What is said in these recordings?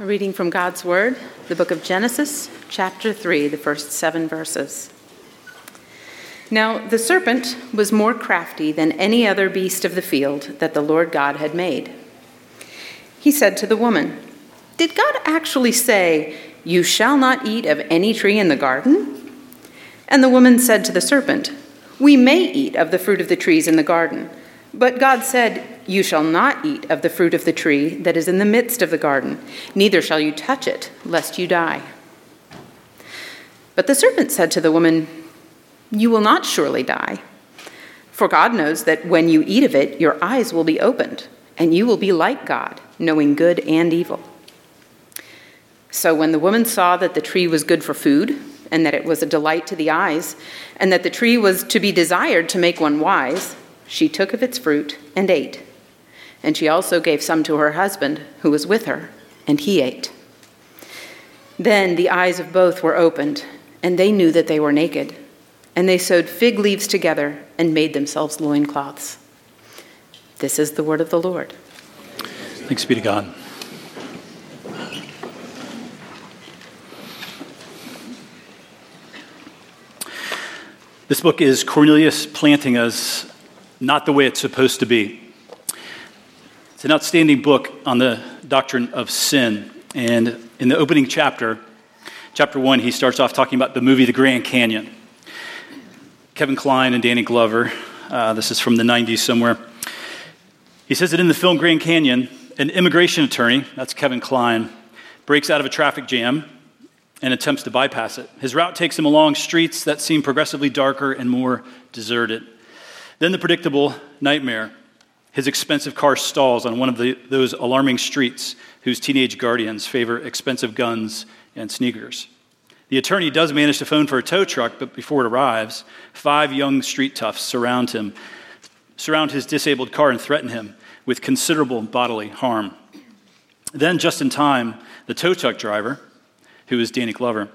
A reading from God's Word, the book of Genesis, chapter 3, the first seven verses. Now, the serpent was more crafty than any other beast of the field that the Lord God had made. He said to the woman, Did God actually say, You shall not eat of any tree in the garden? And the woman said to the serpent, We may eat of the fruit of the trees in the garden. But God said, You shall not eat of the fruit of the tree that is in the midst of the garden, neither shall you touch it, lest you die. But the serpent said to the woman, You will not surely die. For God knows that when you eat of it, your eyes will be opened, and you will be like God, knowing good and evil. So when the woman saw that the tree was good for food, and that it was a delight to the eyes, and that the tree was to be desired to make one wise, she took of its fruit and ate. And she also gave some to her husband, who was with her, and he ate. Then the eyes of both were opened, and they knew that they were naked. And they sewed fig leaves together and made themselves loincloths. This is the word of the Lord. Thanks be to God. This book is Cornelius Plantinga's not the way it's supposed to be. It's an outstanding book on the doctrine of sin. And in the opening chapter, chapter one, he starts off talking about the movie The Grand Canyon. Kevin Kline and Danny Glover, uh, this is from the 90s somewhere. He says that in the film Grand Canyon, an immigration attorney, that's Kevin Kline, breaks out of a traffic jam and attempts to bypass it. His route takes him along streets that seem progressively darker and more deserted. Then the predictable nightmare. His expensive car stalls on one of the, those alarming streets whose teenage guardians favor expensive guns and sneakers. The attorney does manage to phone for a tow truck, but before it arrives, five young street toughs surround him, surround his disabled car and threaten him with considerable bodily harm. Then, just in time, the tow truck driver, who is Danny Glover,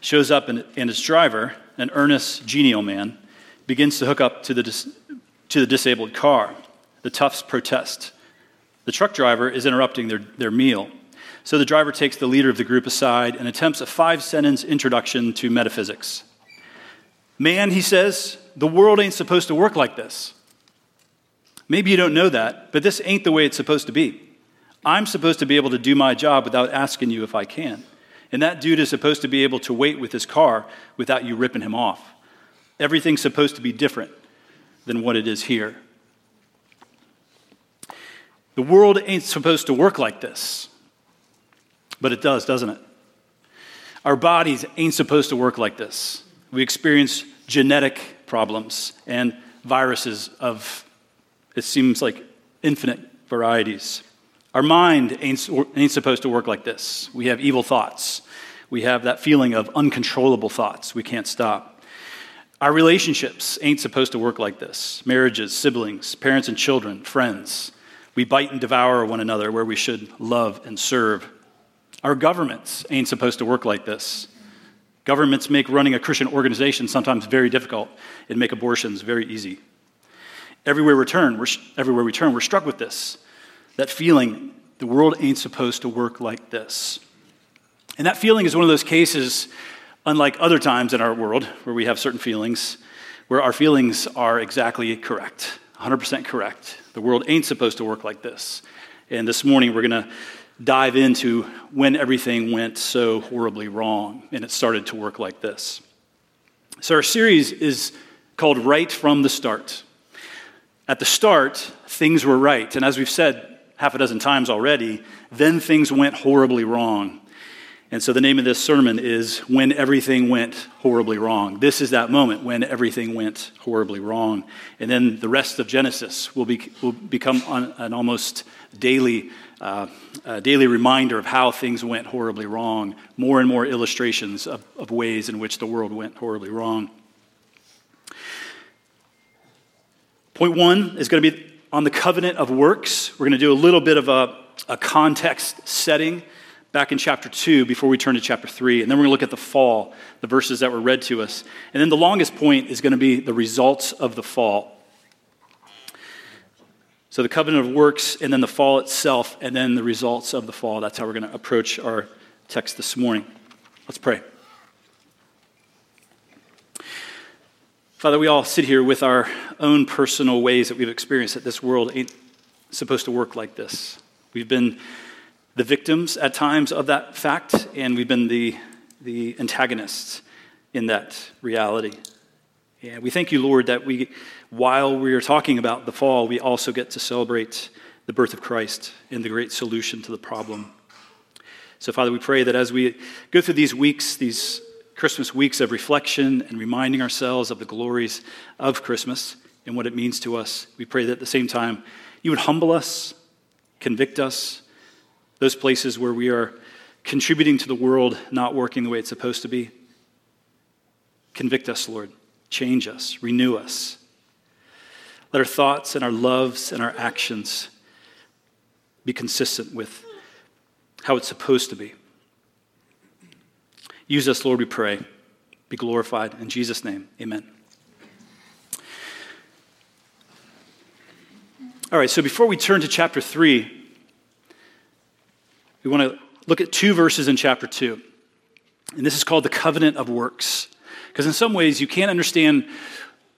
shows up and, and his driver, an earnest, genial man, begins to hook up to the, to the disabled car. The toughs protest. The truck driver is interrupting their, their meal. So the driver takes the leader of the group aside and attempts a five sentence introduction to metaphysics. Man, he says, the world ain't supposed to work like this. Maybe you don't know that, but this ain't the way it's supposed to be. I'm supposed to be able to do my job without asking you if I can. And that dude is supposed to be able to wait with his car without you ripping him off. Everything's supposed to be different than what it is here. The world ain't supposed to work like this, but it does, doesn't it? Our bodies ain't supposed to work like this. We experience genetic problems and viruses of, it seems like, infinite varieties. Our mind ain't, ain't supposed to work like this. We have evil thoughts. We have that feeling of uncontrollable thoughts we can't stop. Our relationships ain't supposed to work like this marriages, siblings, parents and children, friends. We bite and devour one another where we should love and serve. Our governments ain't supposed to work like this. Governments make running a Christian organization sometimes very difficult and make abortions very easy. Everywhere we turn, we're, everywhere we turn, we're struck with this that feeling the world ain't supposed to work like this. And that feeling is one of those cases Unlike other times in our world where we have certain feelings, where our feelings are exactly correct, 100% correct. The world ain't supposed to work like this. And this morning we're going to dive into when everything went so horribly wrong and it started to work like this. So our series is called Right from the Start. At the start, things were right. And as we've said half a dozen times already, then things went horribly wrong. And so the name of this sermon is When Everything Went Horribly Wrong. This is that moment when everything went horribly wrong. And then the rest of Genesis will, be, will become an almost daily, uh, daily reminder of how things went horribly wrong, more and more illustrations of, of ways in which the world went horribly wrong. Point one is going to be on the covenant of works. We're going to do a little bit of a, a context setting back in chapter 2 before we turn to chapter 3. And then we're going to look at the fall, the verses that were read to us. And then the longest point is going to be the results of the fall. So the covenant of works, and then the fall itself, and then the results of the fall. That's how we're going to approach our text this morning. Let's pray. Father, we all sit here with our own personal ways that we've experienced that this world ain't supposed to work like this. We've been the victims at times of that fact, and we've been the, the antagonists in that reality. And we thank you, Lord, that we, while we are talking about the fall, we also get to celebrate the birth of Christ and the great solution to the problem. So, Father, we pray that as we go through these weeks, these Christmas weeks of reflection and reminding ourselves of the glories of Christmas and what it means to us, we pray that at the same time you would humble us, convict us, those places where we are contributing to the world not working the way it's supposed to be. Convict us, Lord. Change us, renew us. Let our thoughts and our loves and our actions be consistent with how it's supposed to be. Use us, Lord, we pray. Be glorified. In Jesus' name, amen. All right, so before we turn to chapter 3, we want to look at two verses in chapter 2. And this is called the covenant of works. Because in some ways, you can't understand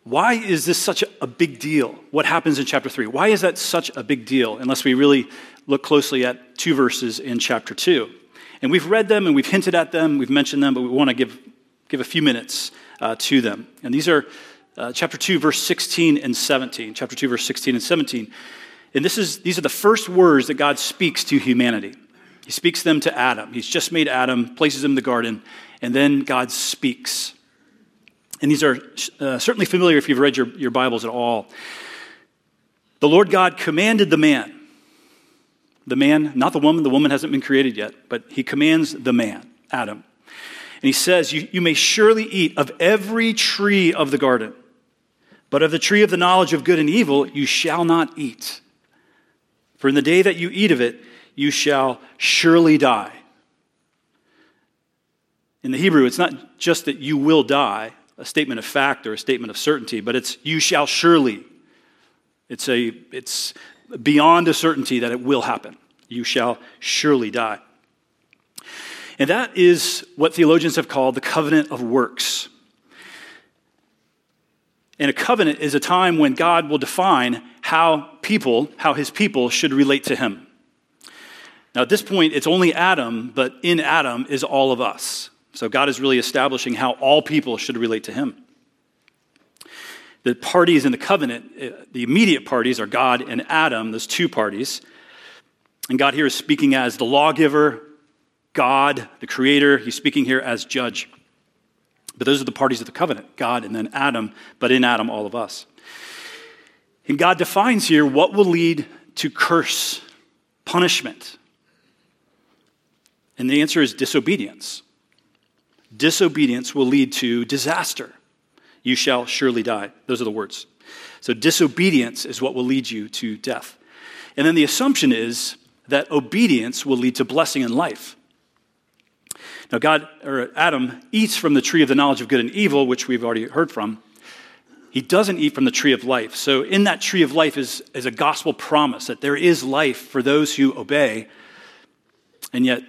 why is this such a big deal? What happens in chapter 3? Why is that such a big deal unless we really look closely at two verses in chapter 2? And we've read them and we've hinted at them, we've mentioned them, but we want to give, give a few minutes uh, to them. And these are uh, chapter 2, verse 16 and 17. Chapter 2, verse 16 and 17. And this is, these are the first words that God speaks to humanity. He speaks them to Adam. He's just made Adam, places him in the garden, and then God speaks. And these are uh, certainly familiar if you've read your, your Bibles at all. The Lord God commanded the man, the man, not the woman, the woman hasn't been created yet, but he commands the man, Adam. And he says, You, you may surely eat of every tree of the garden, but of the tree of the knowledge of good and evil you shall not eat. For in the day that you eat of it, you shall surely die. In the Hebrew, it's not just that you will die, a statement of fact or a statement of certainty, but it's you shall surely. It's, a, it's beyond a certainty that it will happen. You shall surely die. And that is what theologians have called the covenant of works. And a covenant is a time when God will define how people, how his people should relate to him. Now, at this point, it's only Adam, but in Adam is all of us. So God is really establishing how all people should relate to him. The parties in the covenant, eh, the immediate parties are God and Adam, those two parties. And God here is speaking as the lawgiver, God, the creator. He's speaking here as judge. But those are the parties of the covenant God and then Adam, but in Adam, all of us. And God defines here what will lead to curse, punishment. And the answer is disobedience. Disobedience will lead to disaster. You shall surely die. Those are the words. So, disobedience is what will lead you to death. And then the assumption is that obedience will lead to blessing in life. Now, God or Adam eats from the tree of the knowledge of good and evil, which we've already heard from. He doesn't eat from the tree of life. So, in that tree of life is, is a gospel promise that there is life for those who obey. And yet,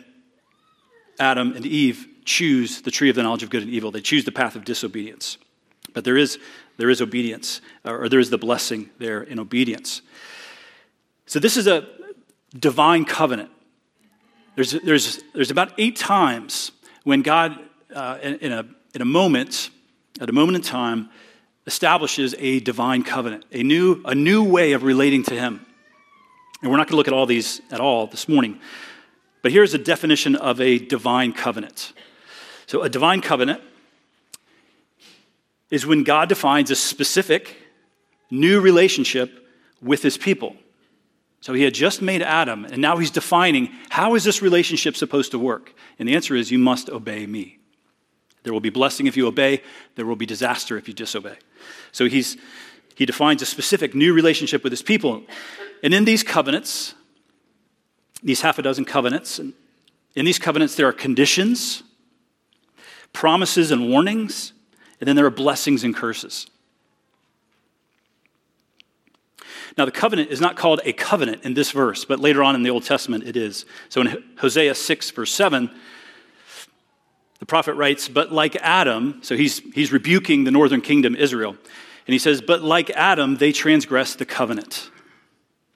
Adam and Eve choose the tree of the knowledge of good and evil. They choose the path of disobedience. But there is, there is obedience, or there is the blessing there in obedience. So this is a divine covenant. There's, there's, there's about eight times when God, uh, in, in, a, in a moment, at a moment in time, establishes a divine covenant, a new, a new way of relating to Him. And we're not going to look at all these at all this morning. But here's a definition of a divine covenant. So, a divine covenant is when God defines a specific new relationship with his people. So he had just made Adam, and now he's defining how is this relationship supposed to work? And the answer is you must obey me. There will be blessing if you obey, there will be disaster if you disobey. So he's, he defines a specific new relationship with his people. And in these covenants, these half a dozen covenants. And in these covenants, there are conditions, promises, and warnings, and then there are blessings and curses. Now, the covenant is not called a covenant in this verse, but later on in the Old Testament it is. So in Hosea 6, verse 7, the prophet writes, But like Adam, so he's, he's rebuking the northern kingdom, Israel. And he says, But like Adam, they transgressed the covenant.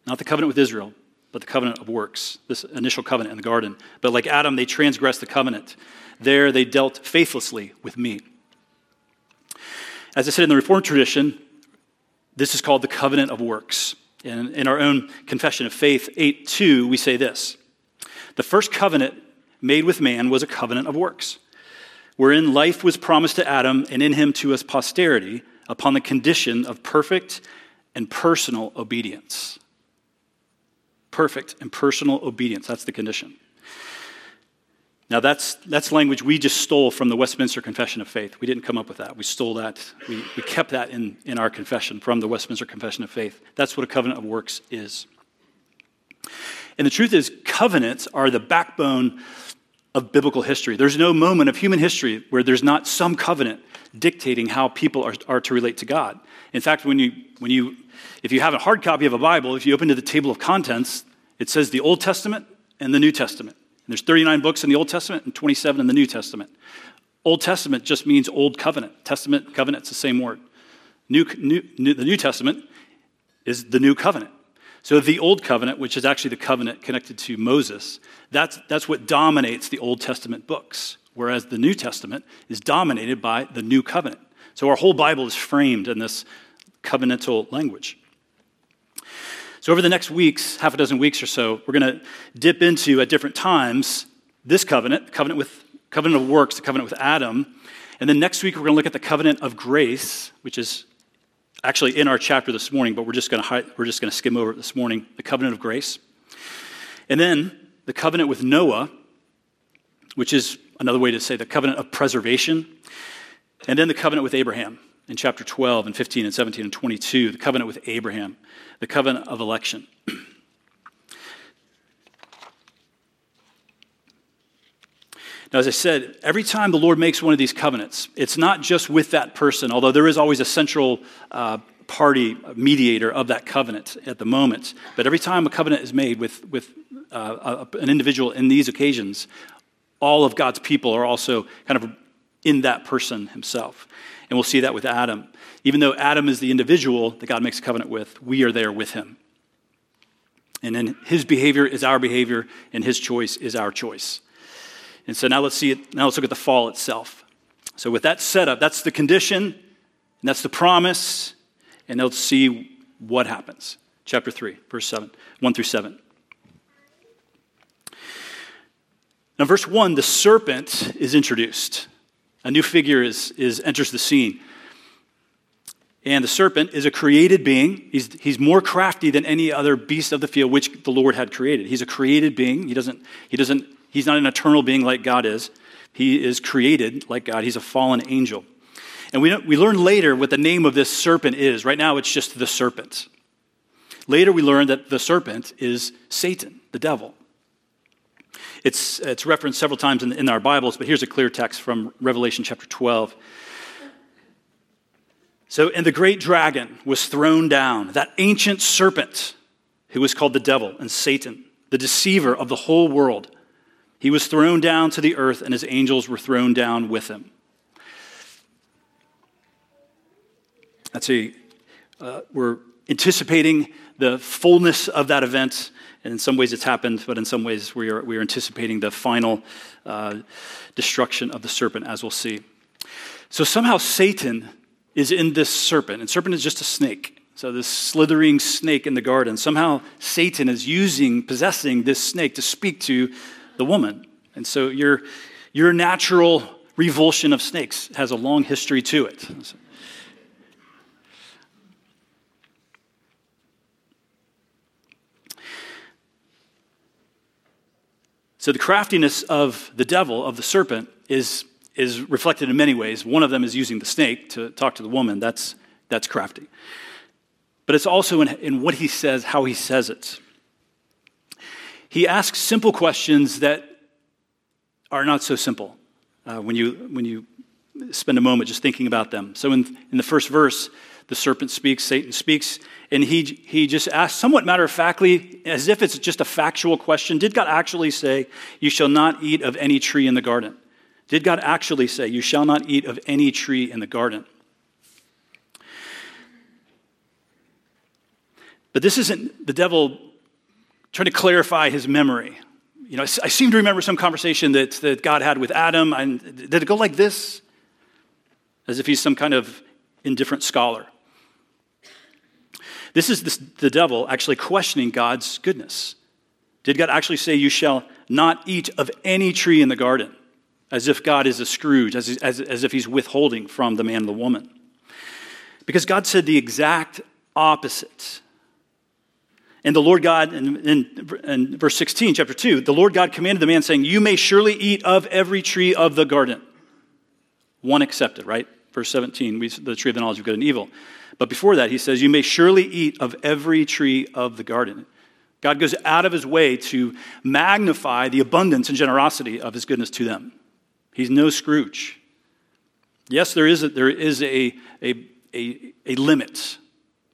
Not the covenant with Israel, but the covenant of works, this initial covenant in the garden. But like Adam, they transgressed the covenant. There they dealt faithlessly with me. As I said in the Reformed tradition, this is called the covenant of works. And in our own confession of faith, 8 2, we say this The first covenant made with man was a covenant of works, wherein life was promised to Adam and in him to his posterity upon the condition of perfect and personal obedience. Perfect and personal obedience. That's the condition. Now, that's, that's language we just stole from the Westminster Confession of Faith. We didn't come up with that. We stole that. We, we kept that in, in our confession from the Westminster Confession of Faith. That's what a covenant of works is. And the truth is, covenants are the backbone of biblical history. There's no moment of human history where there's not some covenant dictating how people are, are to relate to God. In fact, when you, when you, if you have a hard copy of a Bible, if you open to the table of contents, it says the Old Testament and the New Testament. And there's 39 books in the Old Testament and 27 in the New Testament. Old Testament just means Old Covenant. Testament, covenant, it's the same word. New, new, new, the New Testament is the New Covenant. So the Old Covenant, which is actually the covenant connected to Moses, that's, that's what dominates the Old Testament books, whereas the New Testament is dominated by the New Covenant. So our whole Bible is framed in this covenantal language. So, over the next weeks, half a dozen weeks or so, we're going to dip into at different times this covenant, covenant with covenant of works, the covenant with Adam. And then next week, we're going to look at the covenant of grace, which is actually in our chapter this morning, but we're just going to, we're just going to skim over it this morning the covenant of grace. And then the covenant with Noah, which is another way to say the covenant of preservation. And then the covenant with Abraham in chapter 12 and 15 and 17 and 22, the covenant with Abraham, the covenant of election. Now, as I said, every time the Lord makes one of these covenants, it's not just with that person, although there is always a central uh, party mediator of that covenant at the moment. But every time a covenant is made with, with uh, a, an individual in these occasions, all of God's people are also kind of in that person himself. And we'll see that with Adam. Even though Adam is the individual that God makes a covenant with, we are there with him. And then his behavior is our behavior, and his choice is our choice. And so now let's see it. Now let's look at the fall itself. So with that setup, that's the condition, and that's the promise, and let's see what happens. Chapter 3, verse 7, 1 through 7. Now, verse 1, the serpent is introduced. A new figure is, is, enters the scene. And the serpent is a created being. He's, he's more crafty than any other beast of the field which the Lord had created. He's a created being. He doesn't, he doesn't, he's not an eternal being like God is. He is created like God. He's a fallen angel. And we, we learn later what the name of this serpent is. Right now, it's just the serpent. Later, we learn that the serpent is Satan, the devil. It's, it's referenced several times in, in our Bibles, but here's a clear text from Revelation chapter 12. So, and the great dragon was thrown down, that ancient serpent who was called the devil and Satan, the deceiver of the whole world. He was thrown down to the earth, and his angels were thrown down with him. A, uh, we're anticipating the fullness of that event and in some ways it's happened, but in some ways we are, we are anticipating the final uh, destruction of the serpent, as we'll see. So somehow Satan is in this serpent, and serpent is just a snake. So this slithering snake in the garden, somehow Satan is using, possessing this snake to speak to the woman. And so your, your natural revulsion of snakes has a long history to it. So the craftiness of the devil, of the serpent, is, is reflected in many ways. One of them is using the snake to talk to the woman. That's, that's crafty. But it's also in, in what he says, how he says it. He asks simple questions that are not so simple uh, when, you, when you spend a moment just thinking about them. So, in, in the first verse, the serpent speaks, Satan speaks, and he, he just asks, somewhat matter of factly, as if it's just a factual question Did God actually say, You shall not eat of any tree in the garden? Did God actually say, You shall not eat of any tree in the garden? But this isn't the devil trying to clarify his memory. You know, I seem to remember some conversation that, that God had with Adam. And did it go like this? As if he's some kind of indifferent scholar. This is this, the devil actually questioning God's goodness. Did God actually say, You shall not eat of any tree in the garden? As if God is a Scrooge, as, as, as if he's withholding from the man and the woman. Because God said the exact opposite. And the Lord God, in, in, in, verse 16, chapter 2, the Lord God commanded the man, saying, You may surely eat of every tree of the garden. One accepted, right? Verse 17, we, the tree of the knowledge of good and evil. But before that, he says, You may surely eat of every tree of the garden. God goes out of his way to magnify the abundance and generosity of his goodness to them. He's no Scrooge. Yes, there is a, there is a, a, a, a limit.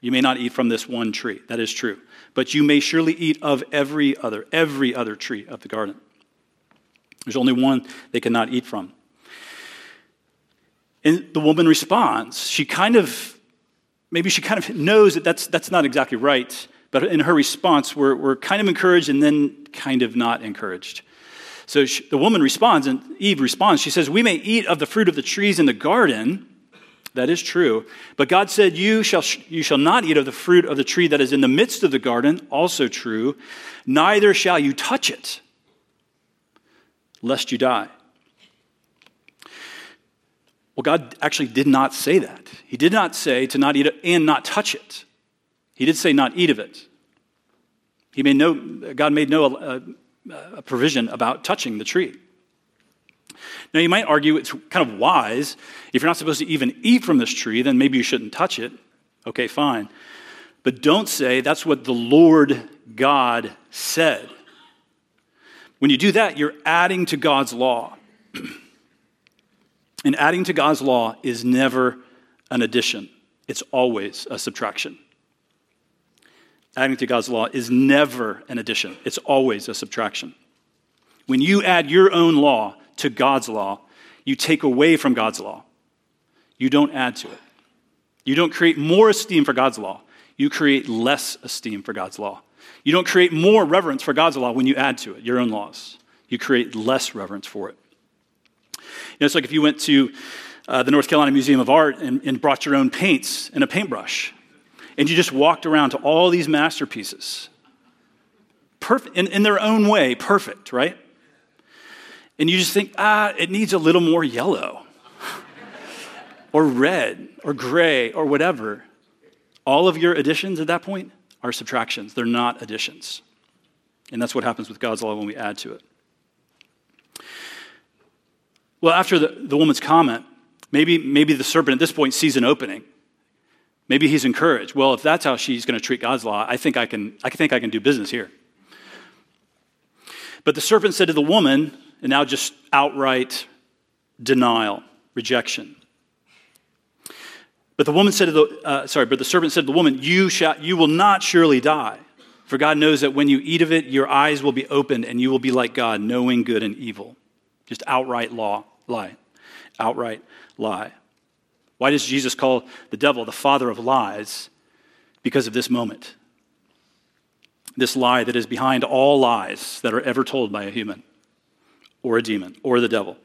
You may not eat from this one tree. That is true. But you may surely eat of every other, every other tree of the garden. There's only one they cannot eat from. And the woman responds. She kind of maybe she kind of knows that that's, that's not exactly right, but in her response, we're, we're kind of encouraged and then kind of not encouraged. So she, the woman responds, and Eve responds. She says, We may eat of the fruit of the trees in the garden. That is true. But God said, you shall, you shall not eat of the fruit of the tree that is in the midst of the garden. Also true. Neither shall you touch it, lest you die. Well, God actually did not say that. He did not say to not eat it and not touch it. He did say not eat of it. He made no, God made no uh, uh, provision about touching the tree. Now, you might argue it's kind of wise. If you're not supposed to even eat from this tree, then maybe you shouldn't touch it. Okay, fine. But don't say that's what the Lord God said. When you do that, you're adding to God's law. And adding to God's law is never an addition, it's always a subtraction. Adding to God's law is never an addition, it's always a subtraction. When you add your own law to God's law, you take away from God's law. You don't add to it. You don't create more esteem for God's law. You create less esteem for God's law. You don't create more reverence for God's law when you add to it, your own laws. You create less reverence for it. You know, it's like if you went to uh, the North Carolina Museum of Art and, and brought your own paints and a paintbrush, and you just walked around to all these masterpieces. Perfect, in, in their own way, perfect, right? And you just think, ah, it needs a little more yellow, or red, or gray, or whatever. All of your additions at that point are subtractions, they're not additions. And that's what happens with God's law when we add to it. Well, after the, the woman's comment, maybe, maybe the serpent at this point sees an opening. Maybe he's encouraged. Well, if that's how she's going to treat God's law, I think I can, I think I can do business here. But the serpent said to the woman, and now just outright denial, rejection. But the woman said to the, uh, sorry, but the serpent said to the woman, you, shall, you will not surely die. For God knows that when you eat of it, your eyes will be opened and you will be like God, knowing good and evil. Just outright law, lie. Outright lie. Why does Jesus call the devil the father of lies? Because of this moment. This lie that is behind all lies that are ever told by a human or a demon or the devil.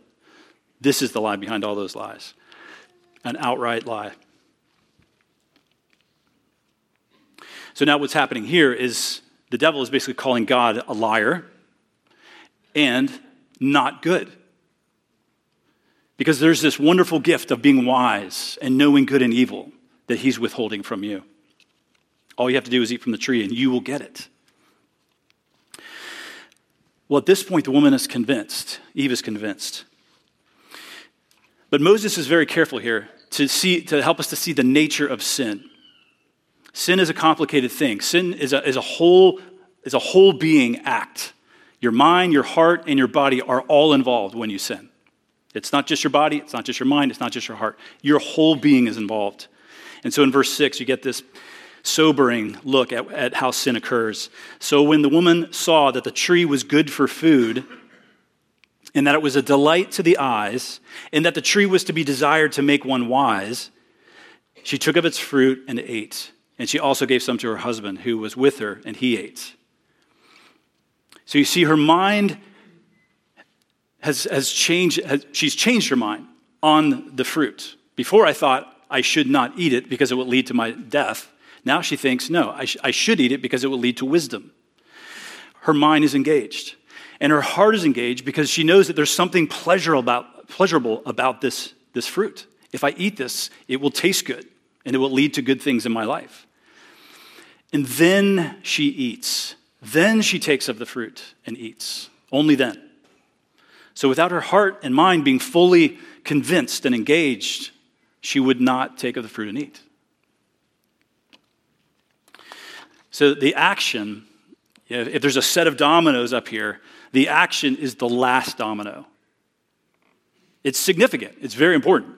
This is the lie behind all those lies an outright lie. So now what's happening here is the devil is basically calling God a liar and not good. Because there's this wonderful gift of being wise and knowing good and evil that he's withholding from you. All you have to do is eat from the tree and you will get it. Well, at this point, the woman is convinced. Eve is convinced. But Moses is very careful here to, see, to help us to see the nature of sin. Sin is a complicated thing. Sin is a, is a, whole, is a whole being act. Your mind, your heart, and your body are all involved when you sin. It's not just your body, it's not just your mind, it's not just your heart. Your whole being is involved. And so in verse 6, you get this sobering look at, at how sin occurs. So when the woman saw that the tree was good for food, and that it was a delight to the eyes, and that the tree was to be desired to make one wise, she took of its fruit and ate. And she also gave some to her husband who was with her, and he ate. So you see, her mind has, has changed, has, she's changed her mind on the fruit. Before I thought I should not eat it because it would lead to my death. Now she thinks, no, I, sh- I should eat it because it will lead to wisdom. Her mind is engaged. And her heart is engaged because she knows that there's something pleasurable about, pleasurable about this, this fruit. If I eat this, it will taste good and it will lead to good things in my life. And then she eats. Then she takes of the fruit and eats. Only then. So, without her heart and mind being fully convinced and engaged, she would not take of the fruit and eat. So, the action, if there's a set of dominoes up here, the action is the last domino. It's significant, it's very important,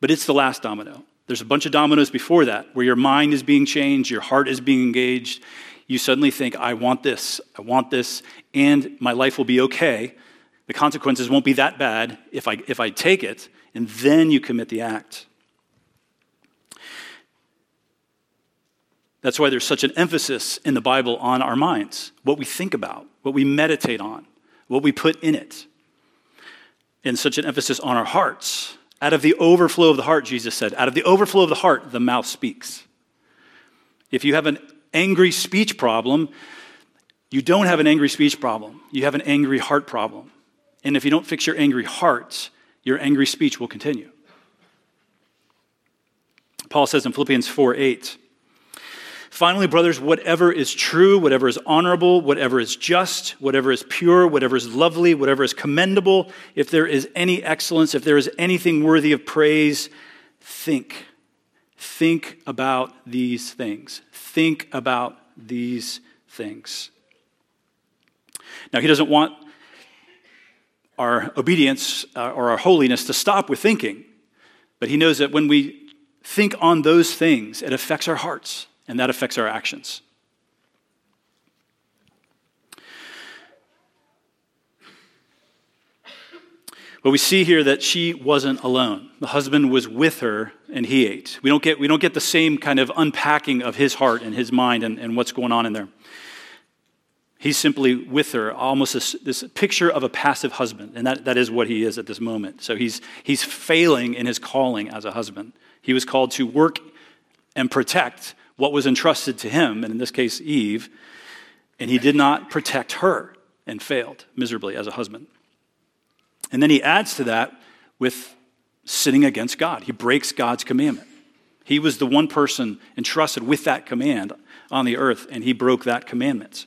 but it's the last domino. There's a bunch of dominoes before that where your mind is being changed, your heart is being engaged. You suddenly think, I want this, I want this, and my life will be okay. The consequences won't be that bad if I, if I take it, and then you commit the act. That's why there's such an emphasis in the Bible on our minds, what we think about, what we meditate on, what we put in it, and such an emphasis on our hearts. Out of the overflow of the heart, Jesus said, out of the overflow of the heart, the mouth speaks. If you have an angry speech problem, you don't have an angry speech problem. You have an angry heart problem. And if you don't fix your angry heart, your angry speech will continue. Paul says in Philippians 4 8, Finally, brothers, whatever is true, whatever is honorable, whatever is just, whatever is pure, whatever is lovely, whatever is commendable, if there is any excellence, if there is anything worthy of praise, think. Think about these things. Think about these things. Now, he doesn't want our obedience uh, or our holiness to stop with thinking, but he knows that when we think on those things, it affects our hearts and that affects our actions. But we see here that she wasn't alone. The husband was with her and he ate. We don't get, we don't get the same kind of unpacking of his heart and his mind and, and what's going on in there. He's simply with her, almost this, this, picture of a passive husband. And that, that is what he is at this moment. So he's, he's failing in his calling as a husband. He was called to work and protect what was entrusted to him, and in this case, Eve, and he did not protect her and failed miserably as a husband. And then he adds to that with sinning against God. He breaks God's commandment. He was the one person entrusted with that command on the earth, and he broke that commandment.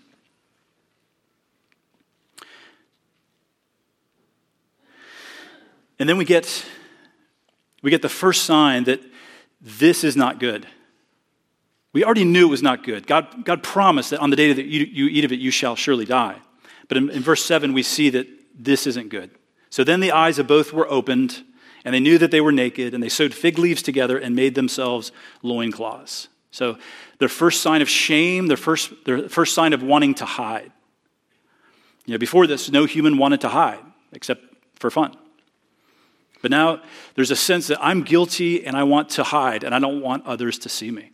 And then we get, we get the first sign that this is not good. We already knew it was not good. God, God promised that on the day that you, you eat of it, you shall surely die. But in, in verse 7, we see that this isn't good. So then the eyes of both were opened, and they knew that they were naked, and they sewed fig leaves together and made themselves loincloths. So their first sign of shame, their first, their first sign of wanting to hide. You know, before this, no human wanted to hide except for fun. But now there's a sense that I'm guilty and I want to hide and I don't want others to see me.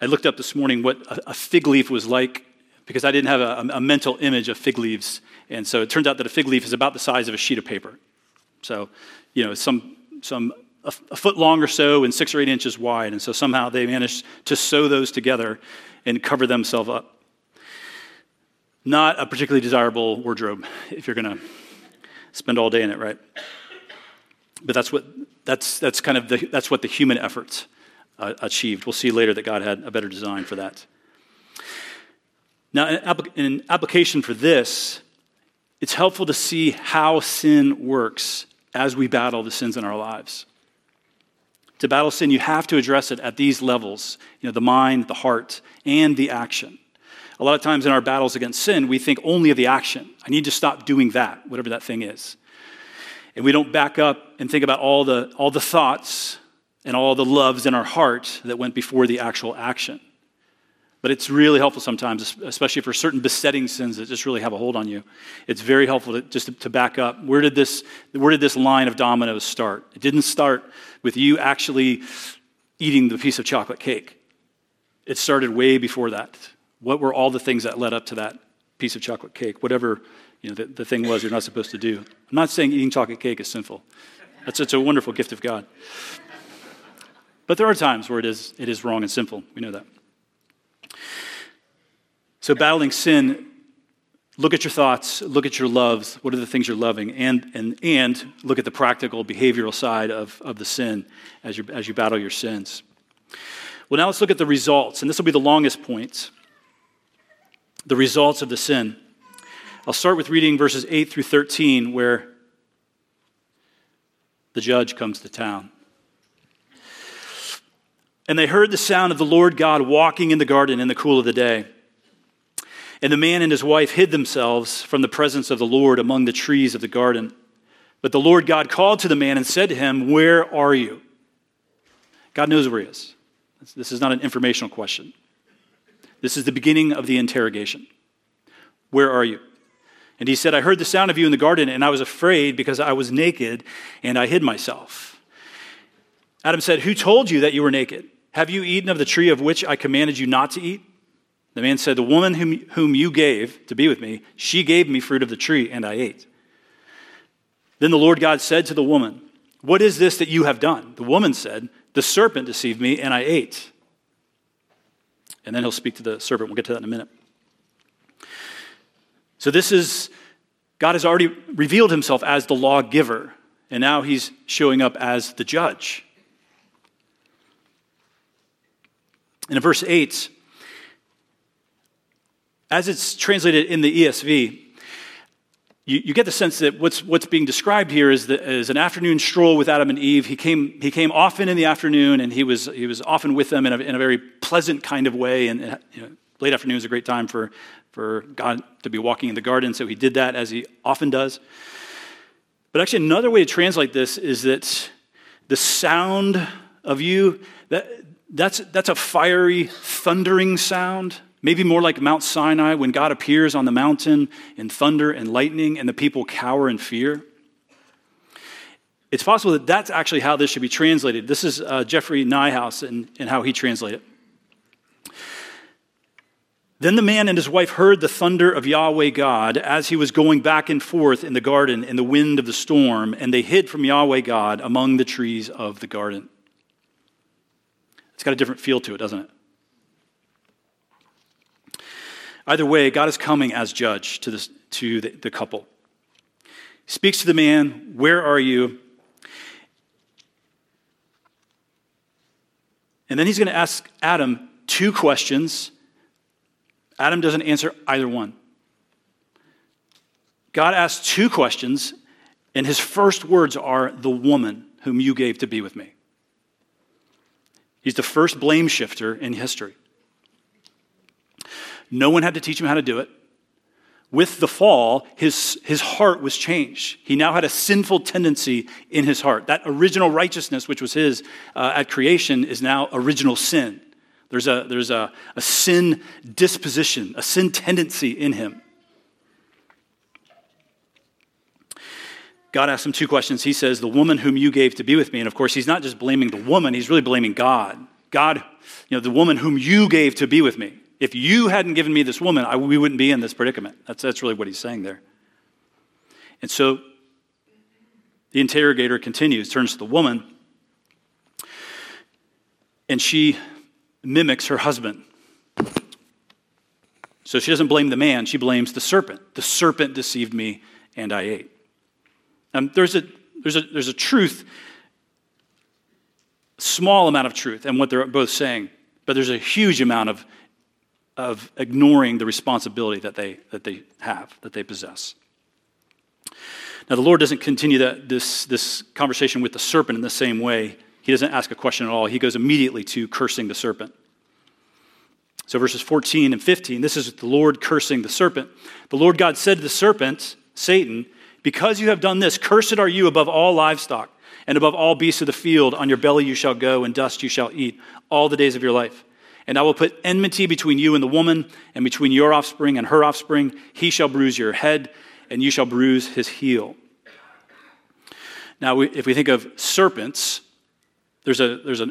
I looked up this morning what a fig leaf was like because I didn't have a, a, mental image of fig leaves. And so it turns out that a fig leaf is about the size of a sheet of paper. So, you know, some, some a, a foot long or so and six or eight inches wide. And so somehow they managed to sew those together and cover themselves up. Not a particularly desirable wardrobe if you're going to spend all day in it, right? But that's what that's that's kind of the, that's what the human efforts uh, achieved. We'll see later that God had a better design for that. Now, in application for this, it's helpful to see how sin works as we battle the sins in our lives. To battle sin, you have to address it at these levels you know, the mind, the heart, and the action. A lot of times in our battles against sin, we think only of the action. I need to stop doing that, whatever that thing is. And we don't back up and think about all the, all the thoughts and all the loves in our heart that went before the actual action. But it's really helpful sometimes, especially for certain besetting sins that just really have a hold on you. It's very helpful to, just to, to back up. Where did, this, where did this line of dominoes start? It didn't start with you actually eating the piece of chocolate cake. It started way before that. What were all the things that led up to that piece of chocolate cake? Whatever you know, the, the thing was you're not supposed to do. I'm not saying eating chocolate cake is sinful. That's it's a wonderful gift of God. But there are times where it is, it is wrong and sinful. We know that. So, battling sin, look at your thoughts, look at your loves. What are the things you're loving? And, and, and look at the practical, behavioral side of, of the sin as you, as you battle your sins. Well, now let's look at the results. And this will be the longest point the results of the sin. I'll start with reading verses 8 through 13, where the judge comes to town. And they heard the sound of the Lord God walking in the garden in the cool of the day. And the man and his wife hid themselves from the presence of the Lord among the trees of the garden. But the Lord God called to the man and said to him, Where are you? God knows where he is. This is not an informational question. This is the beginning of the interrogation. Where are you? And he said, I heard the sound of you in the garden, and I was afraid because I was naked and I hid myself. Adam said, Who told you that you were naked? Have you eaten of the tree of which I commanded you not to eat? The man said, The woman whom, whom you gave to be with me, she gave me fruit of the tree, and I ate. Then the Lord God said to the woman, What is this that you have done? The woman said, The serpent deceived me, and I ate. And then he'll speak to the serpent. We'll get to that in a minute. So, this is, God has already revealed himself as the lawgiver, and now he's showing up as the judge. And in verse 8, as it's translated in the ESV, you, you, get the sense that what's, what's being described here is, the, is an afternoon stroll with Adam and Eve. He came, he came often in the afternoon, and he was, he was often with them in a, in a very pleasant kind of way. And you know, late afternoon is a great time for, for God to be walking in the garden, so he did that as he often does. But actually, another way to translate this is that the sound of you, that, that's, that's a fiery, thundering sound. Maybe more like Mount Sinai when God appears on the mountain in thunder and lightning and the people cower in fear. It's possible that that's actually how this should be translated. This is uh, Jeffrey Niehaus and, and how he translated it. Then the man and his wife heard the thunder of Yahweh God as he was going back and forth in the garden in the wind of the storm, and they hid from Yahweh God among the trees of the garden. It's got a different feel to it, doesn't it? Either way, God is coming as judge to, this, to the, the couple. He speaks to the man, Where are you? And then he's going to ask Adam two questions. Adam doesn't answer either one. God asks two questions, and his first words are, The woman whom you gave to be with me. He's the first blame shifter in history. No one had to teach him how to do it. With the fall, his, his heart was changed. He now had a sinful tendency in his heart. That original righteousness, which was his uh, at creation, is now original sin. There's, a, there's a, a sin disposition, a sin tendency in him. God asks him two questions. He says, The woman whom you gave to be with me. And of course, he's not just blaming the woman, he's really blaming God. God, you know, the woman whom you gave to be with me. If you hadn't given me this woman, I, we wouldn't be in this predicament. That's, that's really what he's saying there. And so the interrogator continues, turns to the woman, and she mimics her husband. So she doesn't blame the man, she blames the serpent. The serpent deceived me, and I ate. Um, there's, a, there's, a, there's a truth, small amount of truth in what they're both saying, but there's a huge amount of, of ignoring the responsibility that they, that they have, that they possess. Now, the Lord doesn't continue that, this, this conversation with the serpent in the same way. He doesn't ask a question at all. He goes immediately to cursing the serpent. So, verses 14 and 15, this is the Lord cursing the serpent. The Lord God said to the serpent, Satan, Because you have done this, cursed are you above all livestock and above all beasts of the field. On your belly you shall go, and dust you shall eat all the days of your life. And I will put enmity between you and the woman, and between your offspring and her offspring. He shall bruise your head, and you shall bruise his heel. Now, if we think of serpents, there's a, there's, a,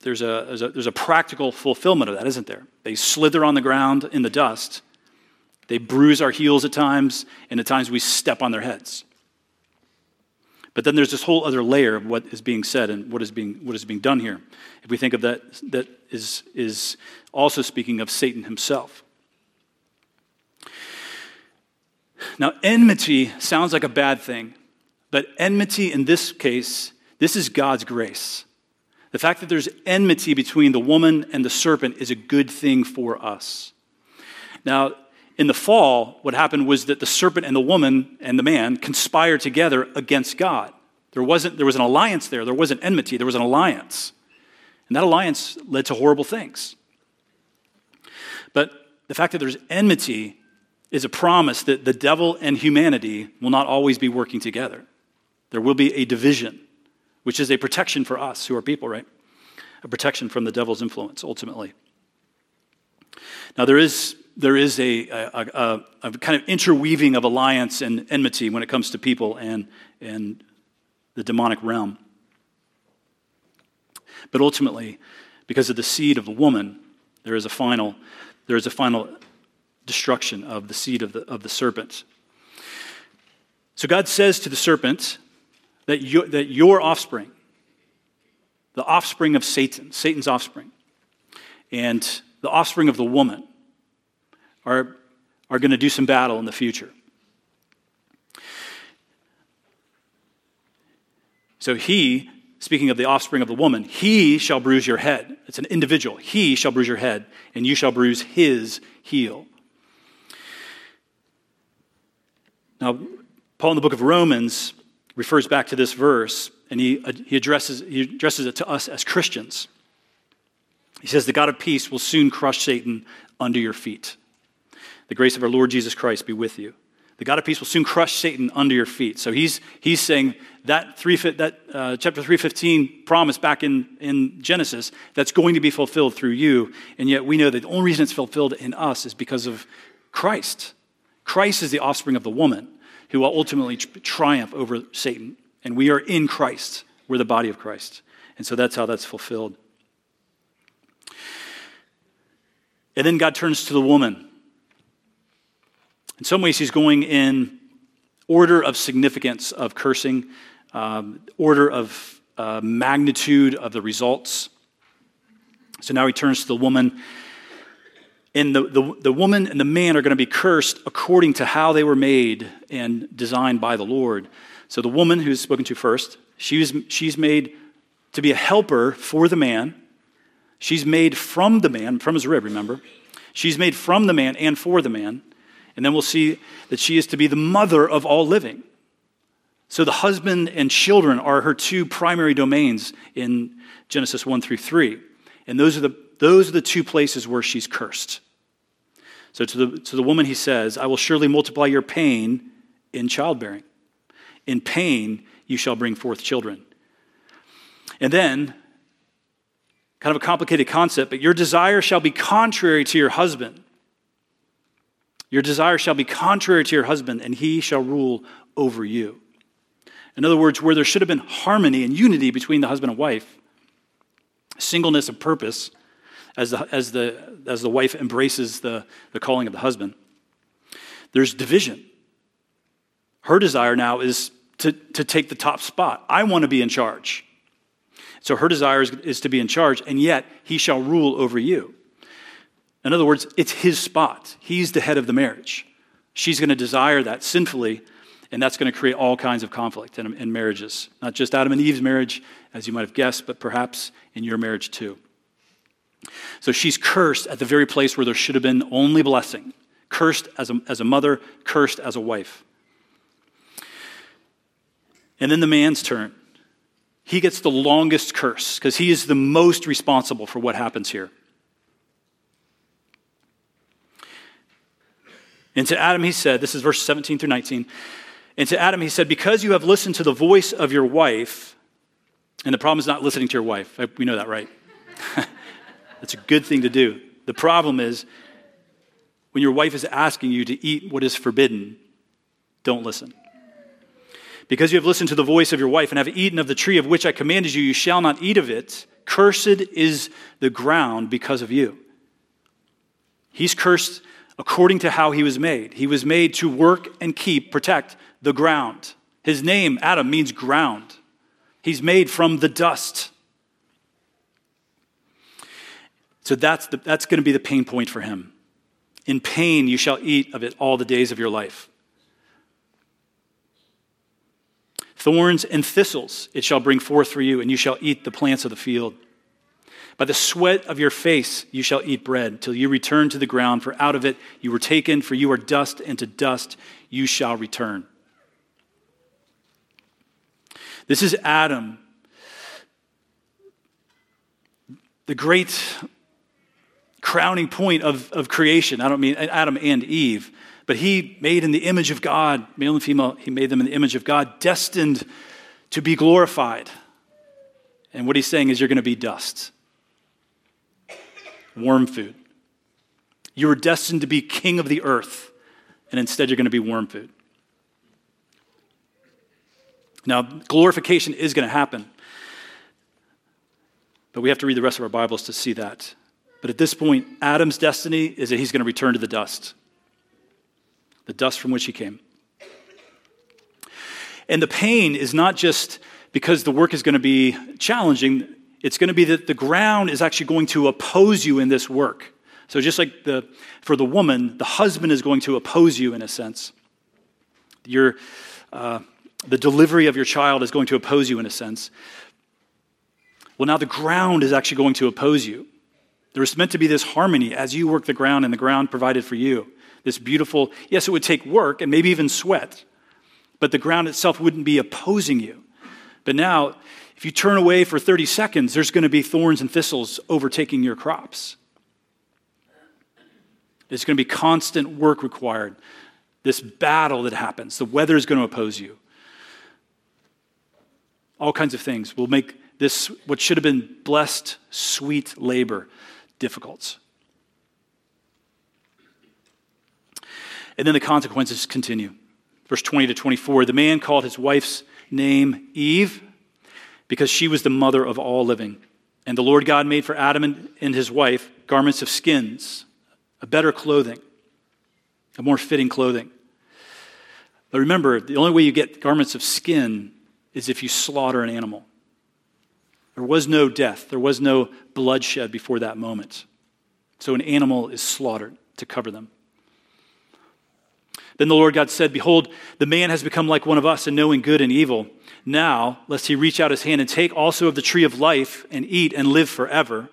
there's, a, there's, a, there's a practical fulfillment of that, isn't there? They slither on the ground in the dust. They bruise our heels at times, and at times we step on their heads. But then there's this whole other layer of what is being said and what is being, what is being done here. If we think of that, that is, is also speaking of Satan himself. Now, enmity sounds like a bad thing, but enmity in this case, this is God's grace. The fact that there's enmity between the woman and the serpent is a good thing for us. Now, in the fall, what happened was that the serpent and the woman and the man conspired together against God. There, wasn't, there was an alliance there. There wasn't enmity, there was an alliance. And that alliance led to horrible things. But the fact that there's enmity is a promise that the devil and humanity will not always be working together. There will be a division, which is a protection for us who are people, right? A protection from the devil's influence, ultimately. Now, there is there is a, a, a, a, kind of interweaving of alliance and enmity when it comes to people and, and the demonic realm. But ultimately, because of the seed of the woman, there is a final, there is a final destruction of the seed of the, of the serpent. So God says to the serpent that, you, that your offspring, the offspring of Satan, Satan's offspring, and the offspring of the woman, are, are going to do some battle in the future. So he, speaking of the offspring of the woman, he shall bruise your head. It's an individual. He shall bruise your head, and you shall bruise his heel. Now, Paul in the book of Romans refers back to this verse, and he, uh, he, addresses, he addresses it to us as Christians. He says, The God of peace will soon crush Satan under your feet. The grace of our Lord Jesus Christ be with you. The God of peace will soon crush Satan under your feet. So he's, he's saying that, three, that uh, chapter 315 promise back in, in Genesis, that's going to be fulfilled through you. And yet we know that the only reason it's fulfilled in us is because of Christ. Christ is the offspring of the woman who will ultimately triumph over Satan. And we are in Christ. We're the body of Christ. And so that's how that's fulfilled. And then God turns to the woman in some ways, he's going in order of significance of cursing, um, order of uh, magnitude of the results. So now he turns to the woman. And the, the, the woman and the man are going to be cursed according to how they were made and designed by the Lord. So the woman who's spoken to first, she's, she's made to be a helper for the man. She's made from the man, from his rib, remember? She's made from the man and for the man. And then we'll see that she is to be the mother of all living. So the husband and children are her two primary domains in Genesis 1 through 3. And those are the, those are the two places where she's cursed. So to the, to the woman, he says, I will surely multiply your pain in childbearing. In pain, you shall bring forth children. And then, kind of a complicated concept, but your desire shall be contrary to your husband your desire shall be contrary to your husband, and he shall rule over you. In other words, where there should have been harmony and unity between the husband and wife, singleness of purpose, as the, as the, as the wife embraces the, the calling of the husband, there's division. Her desire now is to, to take the top spot. I want to be in charge. So her desire is, is to be in charge, and yet he shall rule over you. In other words, it's his spot. He's the head of the marriage. She's going to desire that sinfully, and that's going to create all kinds of conflict in, in, marriages. Not just Adam and Eve's marriage, as you might have guessed, but perhaps in your marriage too. So she's cursed at the very place where there should have been only blessing. Cursed as a, as a mother, cursed as a wife. And then the man's turn. He gets the longest curse because he is the most responsible for what happens here. And to Adam he said, this is verse 17 through 19. And to Adam he said, Because you have listened to the voice of your wife, and the problem is not listening to your wife. We know that, right? That's a good thing to do. The problem is when your wife is asking you to eat what is forbidden, don't listen. Because you have listened to the voice of your wife and have eaten of the tree of which I commanded you, you shall not eat of it. Cursed is the ground because of you. He's cursed according to how he was made. He was made to work and keep, protect the ground. His name, Adam, means ground. He's made from the dust. So that's, the, that's going to be the pain point for him. In pain you shall eat of it all the days of your life. Thorns and thistles it shall bring forth for you, and you shall eat the plants of the field. By the sweat of your face you shall eat bread, till you return to the ground, for out of it you were taken, for you are dust, and to dust you shall return. This is Adam, the great crowning point of, of creation. I don't mean Adam and Eve, but he made in the image of God, male and female, he made them in the image of God, destined to be glorified. And what he's saying is, you're going to be dust, worm food. You were destined to be king of the earth, and instead you're going to be worm food. Now, glorification is going to happen, but we have to read the rest of our Bibles to see that. But at this point, Adam's destiny is that he's going to return to the dust, the dust from which he came. And the pain is not just because the work is going to be challenging, it's going to be that the ground is actually going to oppose you in this work. So, just like the, for the woman, the husband is going to oppose you in a sense. Your, uh, the delivery of your child is going to oppose you in a sense. Well, now the ground is actually going to oppose you. There was meant to be this harmony as you work the ground and the ground provided for you. This beautiful, yes, it would take work and maybe even sweat, but the ground itself wouldn't be opposing you. But now, if you turn away for 30 seconds, there's going to be thorns and thistles overtaking your crops. There's going to be constant work required. This battle that happens, the weather is going to oppose you. All kinds of things will make this, what should have been blessed, sweet labor, difficult. And then the consequences continue. Verse 20 to 24 the man called his wife's name Eve because she was the mother of all living. And the Lord God made for Adam and his wife garments of skins, a better clothing, a more fitting clothing. But remember, the only way you get garments of skin is if you slaughter an animal. There was no death, there was no bloodshed before that moment. So an animal is slaughtered to cover them. Then the Lord God said, Behold, the man has become like one of us in knowing good and evil. Now, lest he reach out his hand and take also of the tree of life and eat and live forever.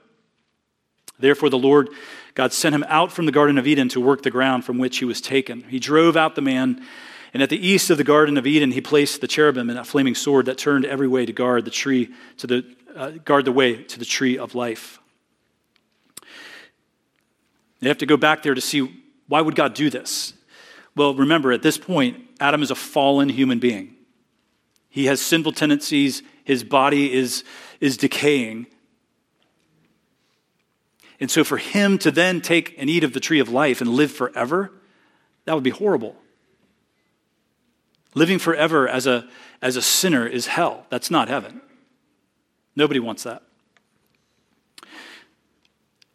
Therefore, the Lord God sent him out from the Garden of Eden to work the ground from which he was taken. He drove out the man and at the east of the Garden of Eden, he placed the cherubim and a flaming sword that turned every way to guard the tree, to the, uh, guard the way to the tree of life. You have to go back there to see why would God do this? Well, remember, at this point, Adam is a fallen human being. He has sinful tendencies, his body is, is decaying. And so, for him to then take and eat of the tree of life and live forever, that would be horrible. Living forever as a, as a sinner is hell. That's not heaven. Nobody wants that.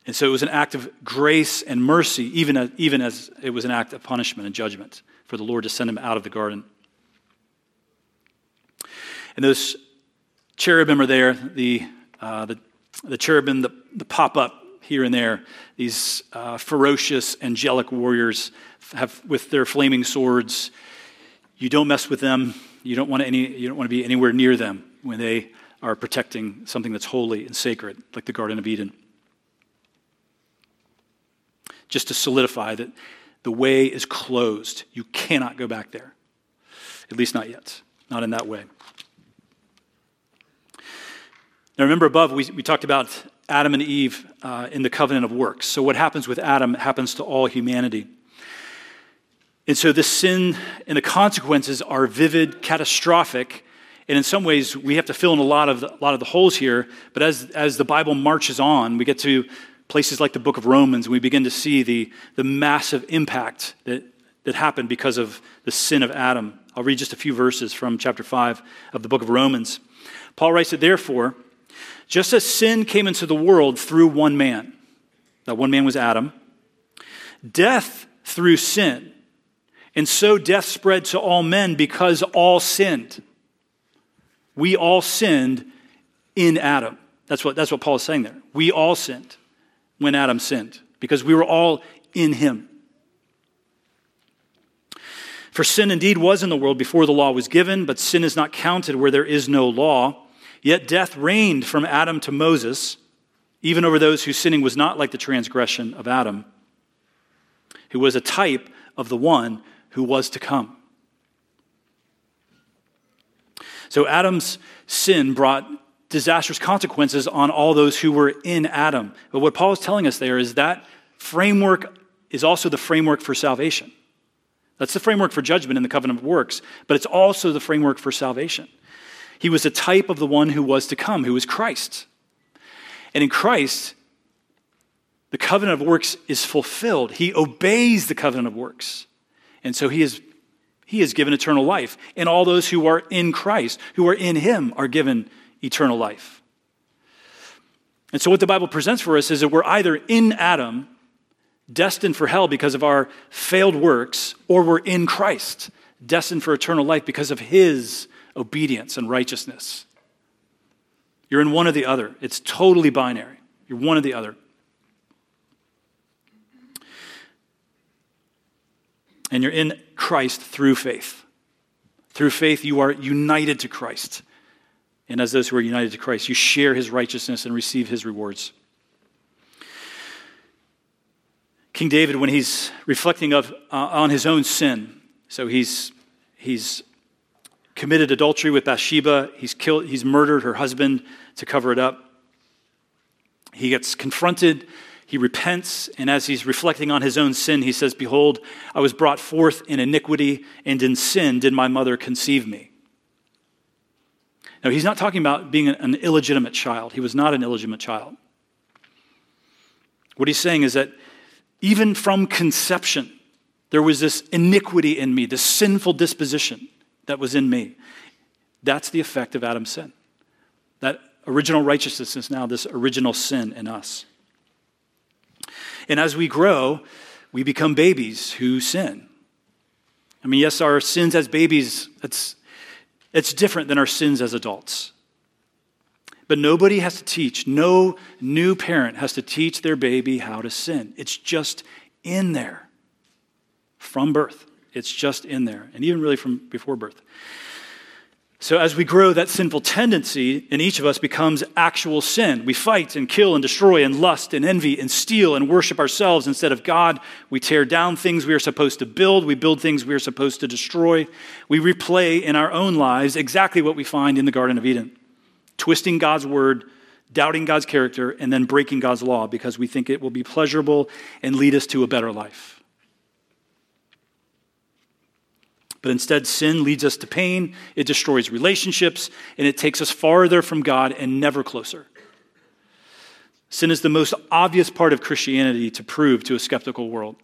And so it was an act of grace and mercy, even as, even as it was an act of punishment and judgment for the Lord to send him out of the garden. And those cherubim are there, the, uh, the, the cherubim that, pop up here and there, these uh, ferocious, angelic warriors have, with their flaming swords you don't mess with them. You don't want any, you don't want to be anywhere near them when they are protecting something that's holy and sacred, like the Garden of Eden. Just to solidify that the way is closed. You cannot go back there. At least not yet. Not in that way. Now, remember above, we, we talked about Adam and Eve uh, in the covenant of works. So, what happens with Adam happens to all humanity. And so the sin and the consequences are vivid, catastrophic, and in some ways we have to fill in a lot of the, a lot of the holes here. But as, as the Bible marches on, we get to places like the book of Romans, we begin to see the, the massive impact that, that happened because of the sin of Adam. I'll read just a few verses from chapter 5 of the book of Romans. Paul writes that, therefore, just as sin came into the world through one man, that one man was Adam, death through sin, and so death spread to all men because all sinned. We all sinned in Adam. That's what, that's what Paul is saying there. We all sinned when Adam sinned because we were all in him. For sin indeed was in the world before the law was given, but sin is not counted where there is no law. Yet death reigned from Adam to Moses, even over those whose sinning was not like the transgression of Adam, who was a type of the one who was to come. So Adam's sin brought disastrous consequences on all those who were in Adam. But what Paul is telling us there is that framework is also the framework for salvation. That's the framework for judgment in the covenant of works, but it's also the framework for salvation. He was a type of the one who was to come, who was Christ. And in Christ, the covenant of works is fulfilled. He obeys the covenant of works. And so he is, he is given eternal life. And all those who are in Christ, who are in him, are given eternal life. And so what the Bible presents for us is that we're either in Adam destined for hell because of our failed works, or we're in Christ, destined for eternal life because of his obedience and righteousness. You're in one or the other. It's totally binary. You're one or the other. And you're in Christ through faith. Through faith, you are united to Christ. And as those who are united to Christ, you share his righteousness and receive his rewards. King David, when he's reflecting of, uh, on his own sin, so he's, he's committed adultery with Bathsheba, he's, killed, he's murdered her husband to cover it up. He gets confronted, he repents, and as he's reflecting on his own sin, he says, Behold, I was brought forth in iniquity, and in sin did my mother conceive me. Now, he's not talking about being an illegitimate child. He was not an illegitimate child. What he's saying is that even from conception, there was this iniquity in me, this sinful disposition that was in me. That's the effect of Adam's sin. That original righteousness is now this original sin in us. And as we grow, we become babies who sin. I mean, yes, our sins as babies, it's, it's different than our sins as adults. But nobody has to teach, no new parent has to teach their baby how to sin. It's just in there from birth. It's just in there, and even really from before birth. So, as we grow, that sinful tendency in each of us becomes actual sin. We fight and kill and destroy and lust and envy and steal and worship ourselves instead of God. We tear down things we are supposed to build. We build things we are supposed to destroy. We replay in our own lives exactly what we find in the Garden of Eden twisting God's word, doubting God's character, and then breaking God's law because we think it will be pleasurable and lead us to a better life. But instead, sin leads us to pain, it destroys relationships, and it takes us farther from God and never closer. Sin is the most obvious part of Christianity to prove to a skeptical world.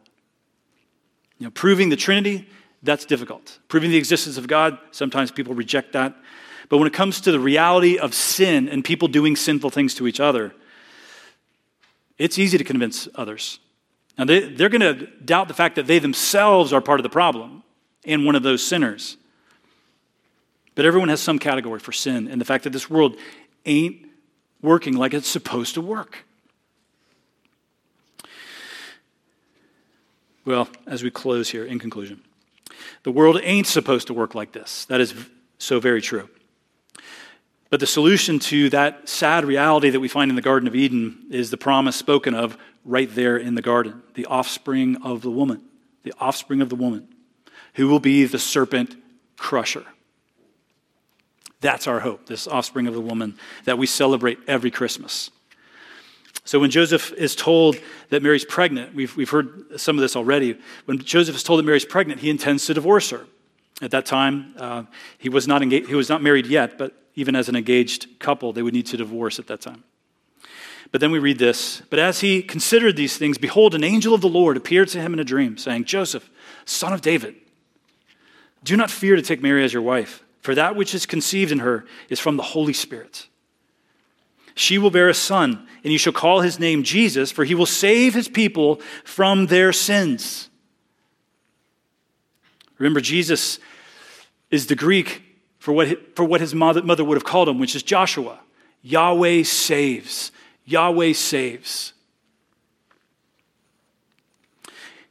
You know, proving the Trinity, that's difficult. Proving the existence of God, sometimes people reject that. But when it comes to the reality of sin and people doing sinful things to each other, it's easy to convince others. Now, they, they're going to doubt the fact that they themselves are part of the problem and one of those sinners. But everyone has some category for sin and the fact that this world ain't working like it's supposed to work. Well, as we close here, in conclusion, the world ain't supposed to work like this. That is so very true. But the solution to that sad reality that we find in the Garden of Eden is the promise spoken of right there in the garden the offspring of the woman, the offspring of the woman, who will be the serpent crusher. That's our hope, this offspring of the woman that we celebrate every Christmas. So when Joseph is told that Mary's pregnant, we've, we've heard some of this already. When Joseph is told that Mary's pregnant, he intends to divorce her. At that time, uh, he, was not engaged, he was not married yet, but even as an engaged couple, they would need to divorce at that time. But then we read this But as he considered these things, behold, an angel of the Lord appeared to him in a dream, saying, Joseph, son of David, do not fear to take Mary as your wife, for that which is conceived in her is from the Holy Spirit. She will bear a son, and you shall call his name Jesus, for he will save his people from their sins. Remember, Jesus is the Greek for what, for what his mother, mother would have called him, which is Joshua. Yahweh saves. Yahweh saves.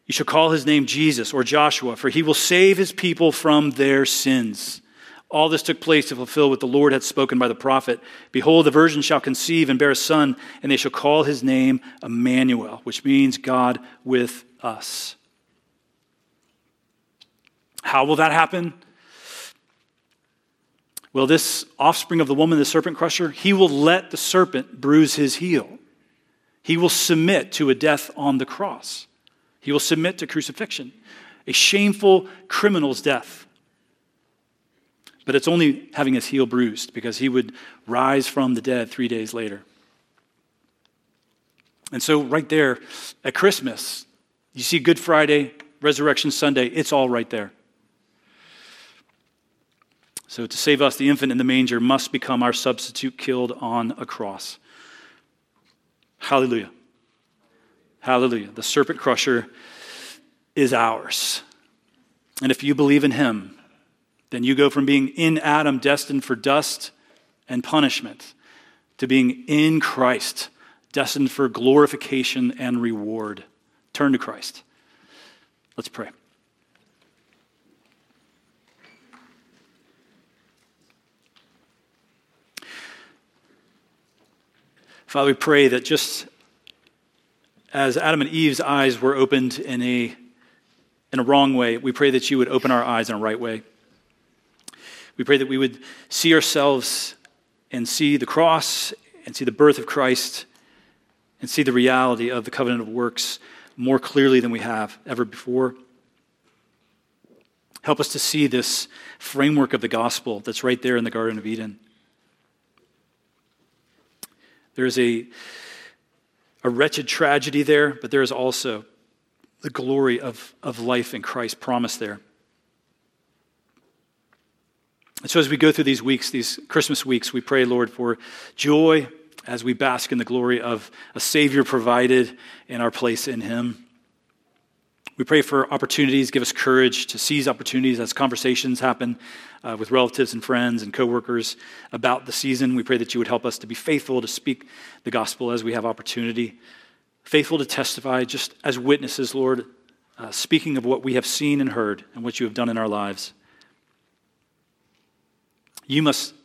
You shall call his name Jesus or Joshua, for he will save his people from their sins. All this took place to fulfill what the Lord had spoken by the prophet. Behold, the virgin shall conceive and bear a son, and they shall call his name Emmanuel, which means God with us. How will that happen? Well, this offspring of the woman, the serpent crusher, he will let the serpent bruise his heel. He will submit to a death on the cross. He will submit to crucifixion, a shameful criminal's death. But it's only having his heel bruised because he would rise from the dead three days later. And so, right there at Christmas, you see Good Friday, Resurrection Sunday, it's all right there. So, to save us, the infant in the manger must become our substitute killed on a cross. Hallelujah. Hallelujah. The serpent crusher is ours. And if you believe in him, then you go from being in Adam, destined for dust and punishment, to being in Christ, destined for glorification and reward. Turn to Christ. Let's pray. Father, we pray that just as Adam and Eve's eyes were opened in a, in a wrong way, we pray that you would open our eyes in a right way. We pray that we would see ourselves and see the cross and see the birth of Christ and see the reality of the covenant of works more clearly than we have ever before. Help us to see this framework of the gospel that's right there in the Garden of Eden. There's a, a wretched tragedy there, but there is also the glory of, of life in Christ promised there. And so, as we go through these weeks, these Christmas weeks, we pray, Lord, for joy as we bask in the glory of a Savior provided in our place in Him. We pray for opportunities, give us courage to seize opportunities as conversations happen uh, with relatives and friends and coworkers about the season. We pray that you would help us to be faithful to speak the gospel as we have opportunity, faithful to testify just as witnesses, Lord, uh, speaking of what we have seen and heard and what you have done in our lives. You must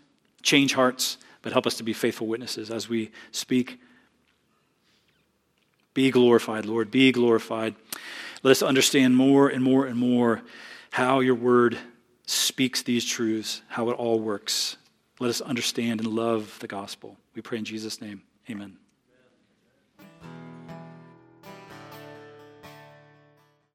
change hearts, but help us to be faithful witnesses as we speak. Be glorified, Lord. Be glorified. Let us understand more and more and more how your word speaks these truths, how it all works. Let us understand and love the gospel. We pray in Jesus' name. Amen.